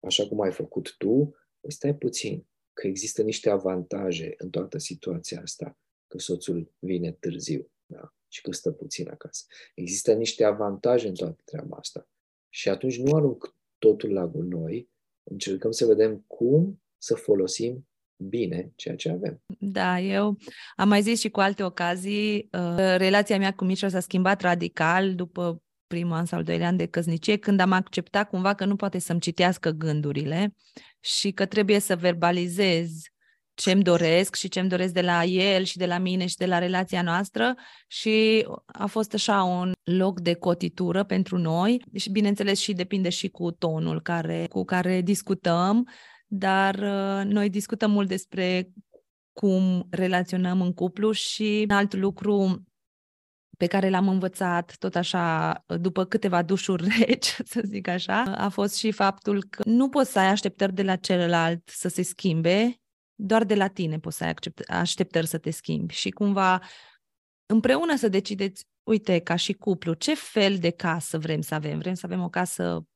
Așa cum ai făcut tu, păi stai puțin, că există niște avantaje în toată situația asta, că soțul vine târziu da? Și că stă puțin acasă. Există niște avantaje în toată treaba asta. Și atunci nu arunc totul la gunoi, încercăm să vedem cum să folosim bine ceea ce avem. Da, eu am mai zis și cu alte ocazii, uh, relația mea cu Mișa s-a schimbat radical după primul an sau doilea an de căsnicie, când am acceptat cumva că nu poate să-mi citească gândurile și că trebuie să verbalizez ce-mi doresc și ce-mi doresc de la el și de la mine și de la relația noastră și a fost așa un loc de cotitură pentru noi și bineînțeles și depinde și cu tonul care, cu care discutăm dar uh, noi discutăm mult despre cum relaționăm în cuplu și un alt lucru pe care l-am învățat tot așa după câteva dușuri reci, să zic așa, a fost și faptul că nu poți să ai așteptări de la celălalt să se schimbe, doar de la tine poți să ai așteptări să te schimbi și cumva împreună să decideți, uite, ca și cuplu, ce fel de casă vrem să avem? Vrem să avem o casă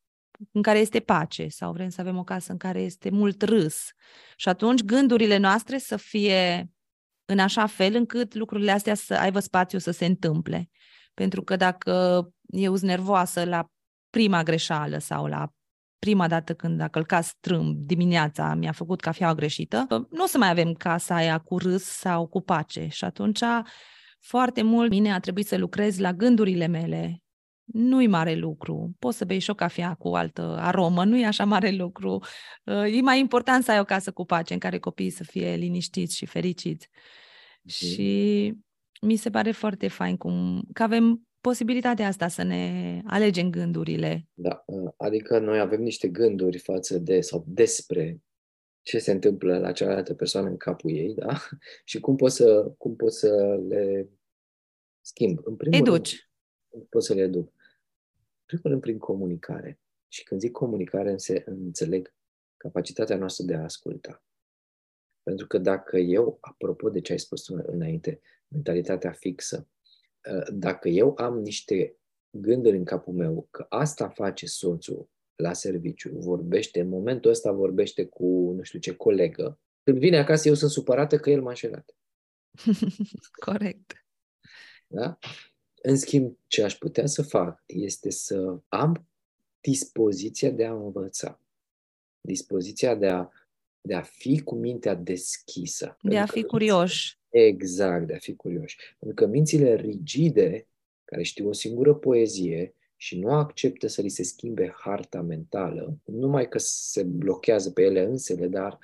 în care este pace sau vrem să avem o casă în care este mult râs. Și atunci gândurile noastre să fie în așa fel încât lucrurile astea să aibă spațiu să se întâmple. Pentru că dacă eu sunt nervoasă la prima greșeală sau la prima dată când a călcat strâmb dimineața, mi-a făcut cafeaua greșită, nu o să mai avem casa aia cu râs sau cu pace. Și atunci foarte mult mine a trebuit să lucrez la gândurile mele, nu-i mare lucru. Poți să bei și o cafea cu altă aromă, nu e așa mare lucru. Uh, e mai important să ai o casă cu pace în care copiii să fie liniștiți și fericiți. Mm. Și mi se pare foarte fain cum că avem posibilitatea asta să ne alegem gândurile. Da, uh, adică noi avem niște gânduri față de sau despre ce se întâmplă la cealaltă persoană în capul ei, da? Și cum pot să, cum pot să le schimb. În primul Educi. Rând, pot să le duc. Primul rând prin comunicare. Și când zic comunicare, înțeleg capacitatea noastră de a asculta. Pentru că dacă eu, apropo de ce ai spus înainte, mentalitatea fixă, ă, dacă eu am niște gânduri în capul meu că asta face soțul la serviciu, vorbește, în momentul ăsta vorbește cu nu știu ce colegă, când vine acasă eu sunt supărată că el m-a înșelat. Corect. Da? În schimb, ce aș putea să fac este să am dispoziția de a învăța, dispoziția de a, de a fi cu mintea deschisă. De a fi curioși. Exact, de a fi curioși. Pentru că mințile rigide, care știu o singură poezie și nu acceptă să li se schimbe harta mentală, numai că se blochează pe ele însele, dar,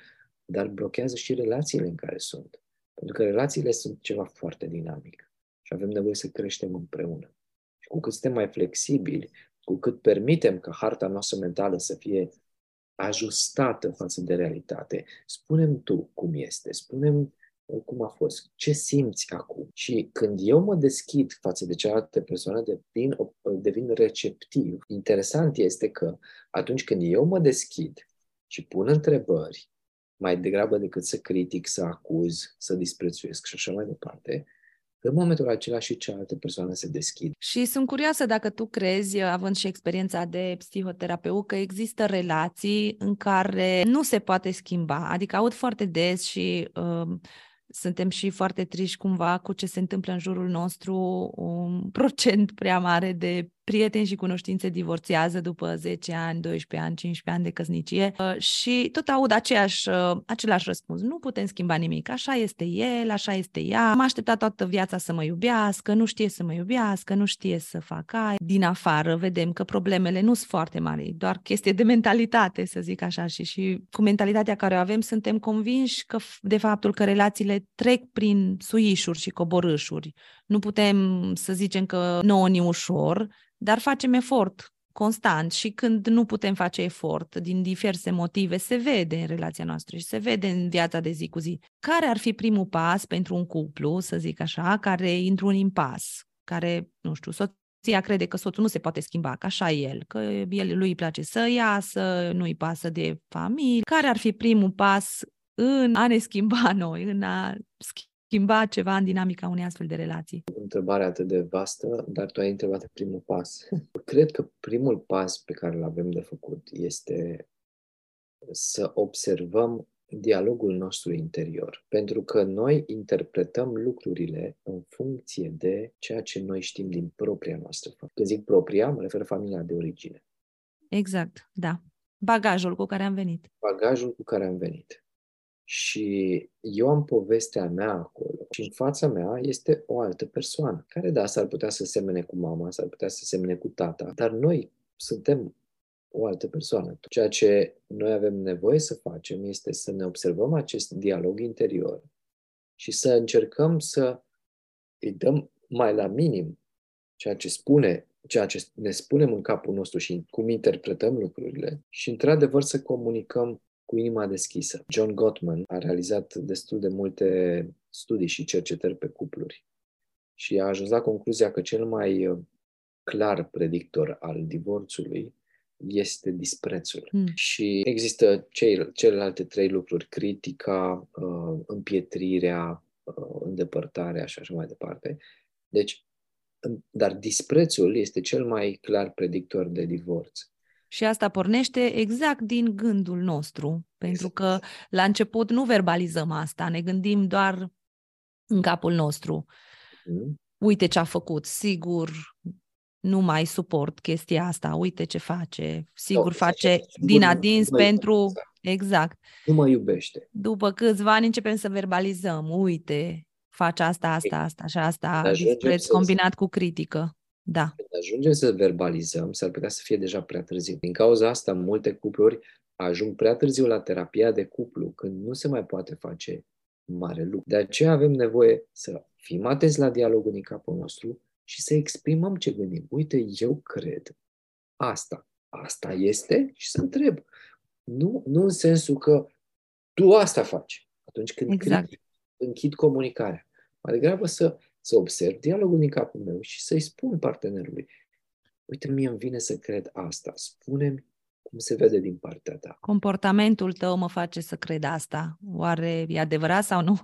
dar blochează și relațiile în care sunt. Pentru că relațiile sunt ceva foarte dinamic și avem nevoie să creștem împreună. Și cu cât suntem mai flexibili, cu cât permitem ca harta noastră mentală să fie ajustată față de realitate, spunem tu cum este, spunem cum a fost, ce simți acum. Și când eu mă deschid față de cealaltă persoană, devin, devin receptiv. Interesant este că atunci când eu mă deschid și pun întrebări, mai degrabă decât să critic, să acuz, să disprețuiesc și așa mai departe, în momentul acela și cealaltă persoană se deschid. Și sunt curioasă dacă tu crezi, având și experiența de psihoterapeut, că există relații în care nu se poate schimba. Adică aud foarte des și uh, suntem și foarte triști cumva cu ce se întâmplă în jurul nostru, un procent prea mare de prieteni și cunoștințe divorțează după 10 ani, 12 ani, 15 ani de căsnicie uh, și tot aud aceeași, uh, același răspuns. Nu putem schimba nimic. Așa este el, așa este ea. Am așteptat toată viața să mă iubească, nu știe să mă iubească, nu știe să facă Din afară vedem că problemele nu sunt foarte mari, doar chestie de mentalitate, să zic așa. Și, și cu mentalitatea care o avem, suntem convinși că de faptul că relațiile trec prin suișuri și coborâșuri. Nu putem să zicem că nouă ni ușor, dar facem efort constant și când nu putem face efort din diverse motive, se vede în relația noastră și se vede în viața de zi cu zi. Care ar fi primul pas pentru un cuplu, să zic așa, care intră un impas, care, nu știu, soția crede că soțul nu se poate schimba, că așa e el, că el, lui îi place să iasă, nu îi pasă de familie. Care ar fi primul pas în a ne schimba noi, în a schimba ceva în dinamica unei astfel de relații? O întrebare atât de vastă, dar tu ai întrebat primul pas. Cred că primul pas pe care îl avem de făcut este să observăm dialogul nostru interior. Pentru că noi interpretăm lucrurile în funcție de ceea ce noi știm din propria noastră. Când zic propria, mă refer familia de origine. Exact, da. Bagajul cu care am venit. Bagajul cu care am venit. Și eu am povestea mea acolo și în fața mea este o altă persoană, care da, s-ar putea să semene cu mama, s-ar putea să semene cu tata, dar noi suntem o altă persoană. Ceea ce noi avem nevoie să facem este să ne observăm acest dialog interior și să încercăm să îi dăm mai la minim ceea ce spune, ceea ce ne spunem în capul nostru și cum interpretăm lucrurile și într-adevăr să comunicăm cu inima deschisă. John Gottman a realizat destul de multe studii și cercetări pe cupluri și a ajuns la concluzia că cel mai uh, clar predictor al divorțului este disprețul. Mm. Și există cei, celelalte trei lucruri, critica, uh, împietrirea, uh, îndepărtarea și așa mai departe. Deci, dar disprețul este cel mai clar predictor de divorț. Și asta pornește exact din gândul nostru, pentru că la început nu verbalizăm asta, ne gândim doar în capul nostru. Mm. Uite ce a făcut, sigur nu mai suport chestia asta, uite ce face, sigur no, face din adins pentru... Exact. Nu mă iubește. După câțiva ani începem să verbalizăm, uite, face asta, asta, asta și asta, dispreț combinat cu critică. Da. Când ajungem să verbalizăm, s-ar putea să fie deja prea târziu. Din cauza asta, multe cupluri ajung prea târziu la terapia de cuplu, când nu se mai poate face mare lucru. De aceea avem nevoie să fim atenți la dialogul din capul nostru și să exprimăm ce gândim. Uite, eu cred asta. Asta este și să întreb. Nu, nu în sensul că tu asta faci. Atunci când exact. critici, închid comunicarea. Mai degrabă să să observ dialogul din capul meu și să-i spun partenerului, uite, mie îmi vine să cred asta, spune cum se vede din partea ta. Comportamentul tău mă face să cred asta. Oare e adevărat sau nu?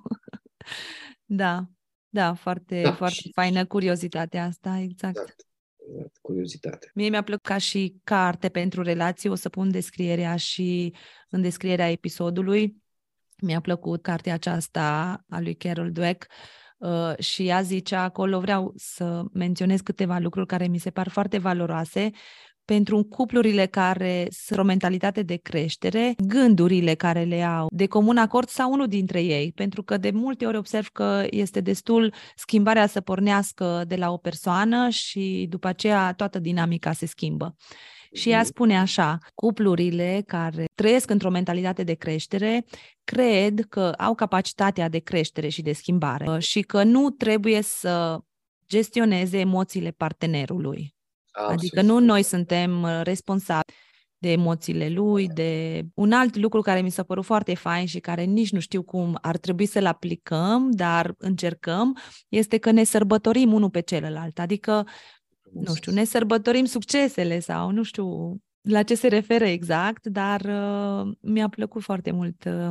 da, da, foarte, da, foarte și, faină curiozitatea asta, exact. Exact, exact, curiozitate. Mie mi-a plăcut ca și carte pentru relații, o să pun descrierea și în descrierea episodului. Mi-a plăcut cartea aceasta a lui Carol Dweck, Uh, și ea zicea acolo, vreau să menționez câteva lucruri care mi se par foarte valoroase pentru cuplurile care sunt o mentalitate de creștere, gândurile care le au de comun acord sau unul dintre ei, pentru că de multe ori observ că este destul schimbarea să pornească de la o persoană și după aceea toată dinamica se schimbă. Și ea spune așa, cuplurile care trăiesc într-o mentalitate de creștere cred că au capacitatea de creștere și de schimbare uh, și că nu trebuie să gestioneze emoțiile partenerului. Absolut. Adică nu noi suntem uh, responsabili de emoțiile lui, de un alt lucru care mi s-a părut foarte fain și care nici nu știu cum ar trebui să-l aplicăm, dar încercăm, este că ne sărbătorim unul pe celălalt. Adică nu știu, ne sărbătorim succesele sau nu știu la ce se referă exact, dar uh, mi-a plăcut foarte mult uh,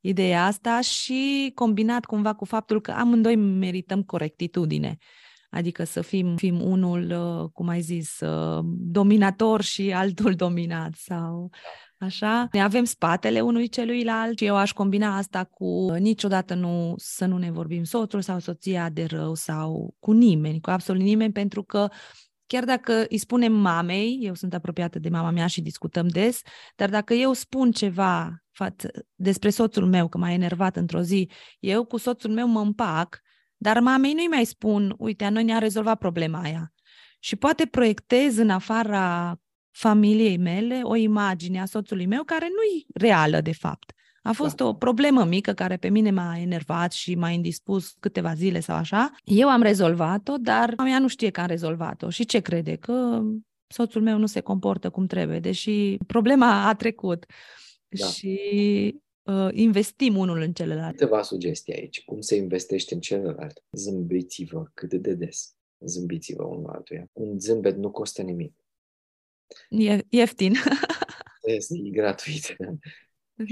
ideea asta și combinat cumva cu faptul că amândoi merităm corectitudine. Adică să fim, fim unul, uh, cum ai zis, uh, dominator și altul dominat sau Așa, ne avem spatele unui celuilalt și eu aș combina asta cu uh, niciodată nu să nu ne vorbim soțul sau soția de rău sau cu nimeni, cu absolut nimeni, pentru că chiar dacă îi spunem mamei, eu sunt apropiată de mama mea și discutăm des, dar dacă eu spun ceva față, despre soțul meu, că m-a enervat într-o zi, eu cu soțul meu mă împac, dar mamei nu-i mai spun, uite, a noi ne-a rezolvat problema aia. Și poate proiectez în afara familiei mele o imagine a soțului meu care nu-i reală, de fapt. A fost da. o problemă mică care pe mine m-a enervat și m-a indispus câteva zile sau așa. Eu am rezolvat-o, dar mea nu știe că am rezolvat-o. Și ce crede? Că soțul meu nu se comportă cum trebuie, deși problema a trecut. Da. Și uh, investim unul în celălalt. Câteva sugestii aici. Cum se investește în celălalt? Zâmbiți-vă cât de des. Zâmbiți-vă unul altuia. Un zâmbet nu costă nimic. E ieftin. este gratuit.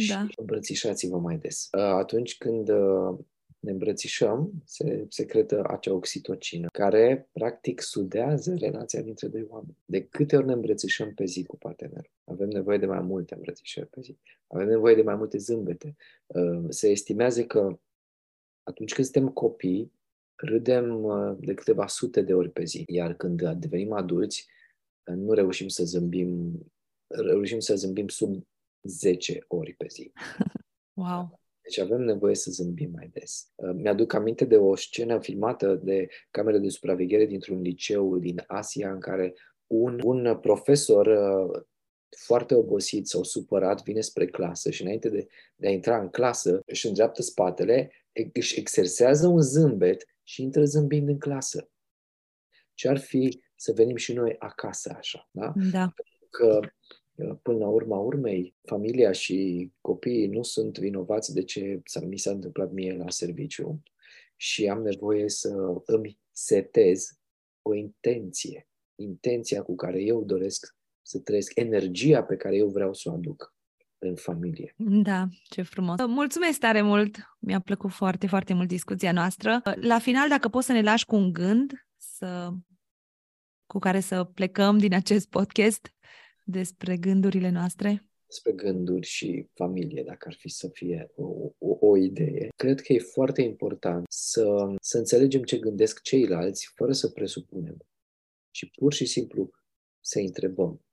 Da. Și îmbrățișați-vă mai des. Uh, atunci când uh, ne îmbrățișăm, se secretă acea oxitocină, care practic sudează relația dintre doi oameni. De câte ori ne îmbrățișăm pe zi cu partenerul? Avem nevoie de mai multe îmbrățișări pe zi. Avem nevoie de mai multe zâmbete. Uh, se estimează că atunci când suntem copii, râdem de câteva sute de ori pe zi. Iar când devenim adulți, nu reușim să zâmbim, reușim să zâmbim sub 10 ori pe zi. Wow! Deci avem nevoie să zâmbim mai des. Uh, mi-aduc aminte de o scenă filmată de cameră de supraveghere dintr-un liceu din Asia în care un, un profesor uh, foarte obosit sau supărat vine spre clasă și înainte de, de a intra în clasă își îndreaptă spatele, își exersează un zâmbet și intră zâmbind în clasă. Ce ar fi să venim și noi acasă așa, da? Da. Că până la urma urmei, familia și copiii nu sunt vinovați de ce mi s-a întâmplat mie la serviciu și am nevoie să îmi setez o intenție, intenția cu care eu doresc să trăiesc, energia pe care eu vreau să o aduc în familie. Da, ce frumos. Mulțumesc tare mult! Mi-a plăcut foarte, foarte mult discuția noastră. La final, dacă poți să ne lași cu un gând să, cu care să plecăm din acest podcast, despre gândurile noastre? Despre gânduri și familie, dacă ar fi să fie o, o, o idee. Cred că e foarte important să, să înțelegem ce gândesc ceilalți fără să presupunem. Și pur și simplu să întrebăm,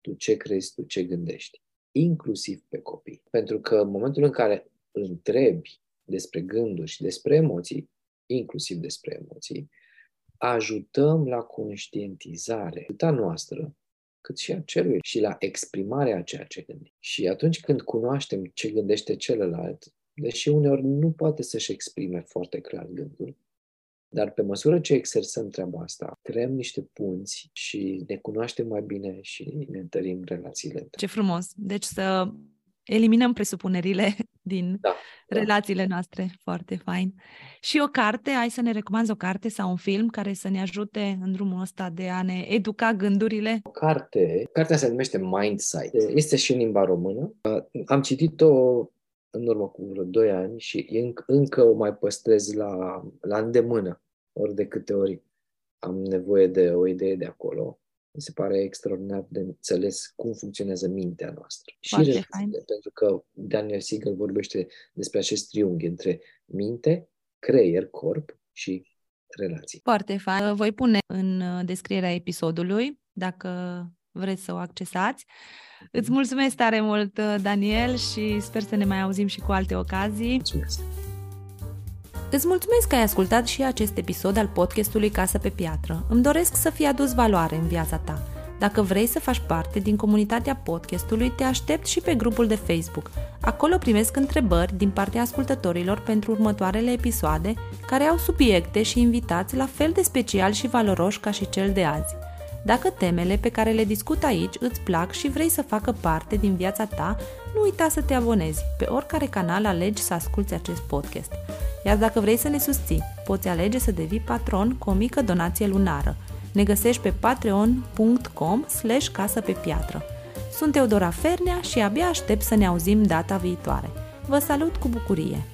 tu ce crezi, tu ce gândești? Inclusiv pe copii. Pentru că în momentul în care întrebi despre gânduri și despre emoții, inclusiv despre emoții, ajutăm la conștientizare, atât a noastră, cât și a celui și la exprimarea a ceea ce gândim. Și atunci când cunoaștem ce gândește celălalt, deși uneori nu poate să-și exprime foarte clar gândul, dar pe măsură ce exersăm treaba asta, creăm niște punți și ne cunoaștem mai bine și ne întărim relațiile. Ce frumos! Deci să eliminăm presupunerile din da, da. relațiile da. noastre. Foarte fain. Și o carte, ai să ne recomanzi o carte sau un film care să ne ajute în drumul ăsta de a ne educa gândurile? O carte, cartea se numește Mindsight. Este și în limba română. Am citit-o în urmă cu vreo 2 ani și încă o mai păstrez la, la îndemână, ori de câte ori am nevoie de o idee de acolo. Mi se pare extraordinar de înțeles cum funcționează mintea noastră. Foarte și fain. pentru că Daniel Siegel vorbește despre acest triunghi între minte, creier, corp și relații. Foarte fain. Voi pune în uh, descrierea episodului, dacă vreți să o accesați. Îți mhm. mulțumesc tare mult, uh, Daniel, și sper să ne mai auzim și cu alte ocazii. Mulțumesc! Îți mulțumesc că ai ascultat și acest episod al podcastului Casă pe Piatră. Îmi doresc să fie adus valoare în viața ta. Dacă vrei să faci parte din comunitatea podcastului, te aștept și pe grupul de Facebook. Acolo primesc întrebări din partea ascultătorilor pentru următoarele episoade, care au subiecte și invitați la fel de special și valoroși ca și cel de azi. Dacă temele pe care le discut aici îți plac și vrei să facă parte din viața ta, nu uita să te abonezi. Pe oricare canal alegi să asculti acest podcast. Iar dacă vrei să ne susții, poți alege să devii patron cu o mică donație lunară. Ne găsești pe patreon.com slash casă pe piatră. Sunt Teodora Fernea și abia aștept să ne auzim data viitoare. Vă salut cu bucurie!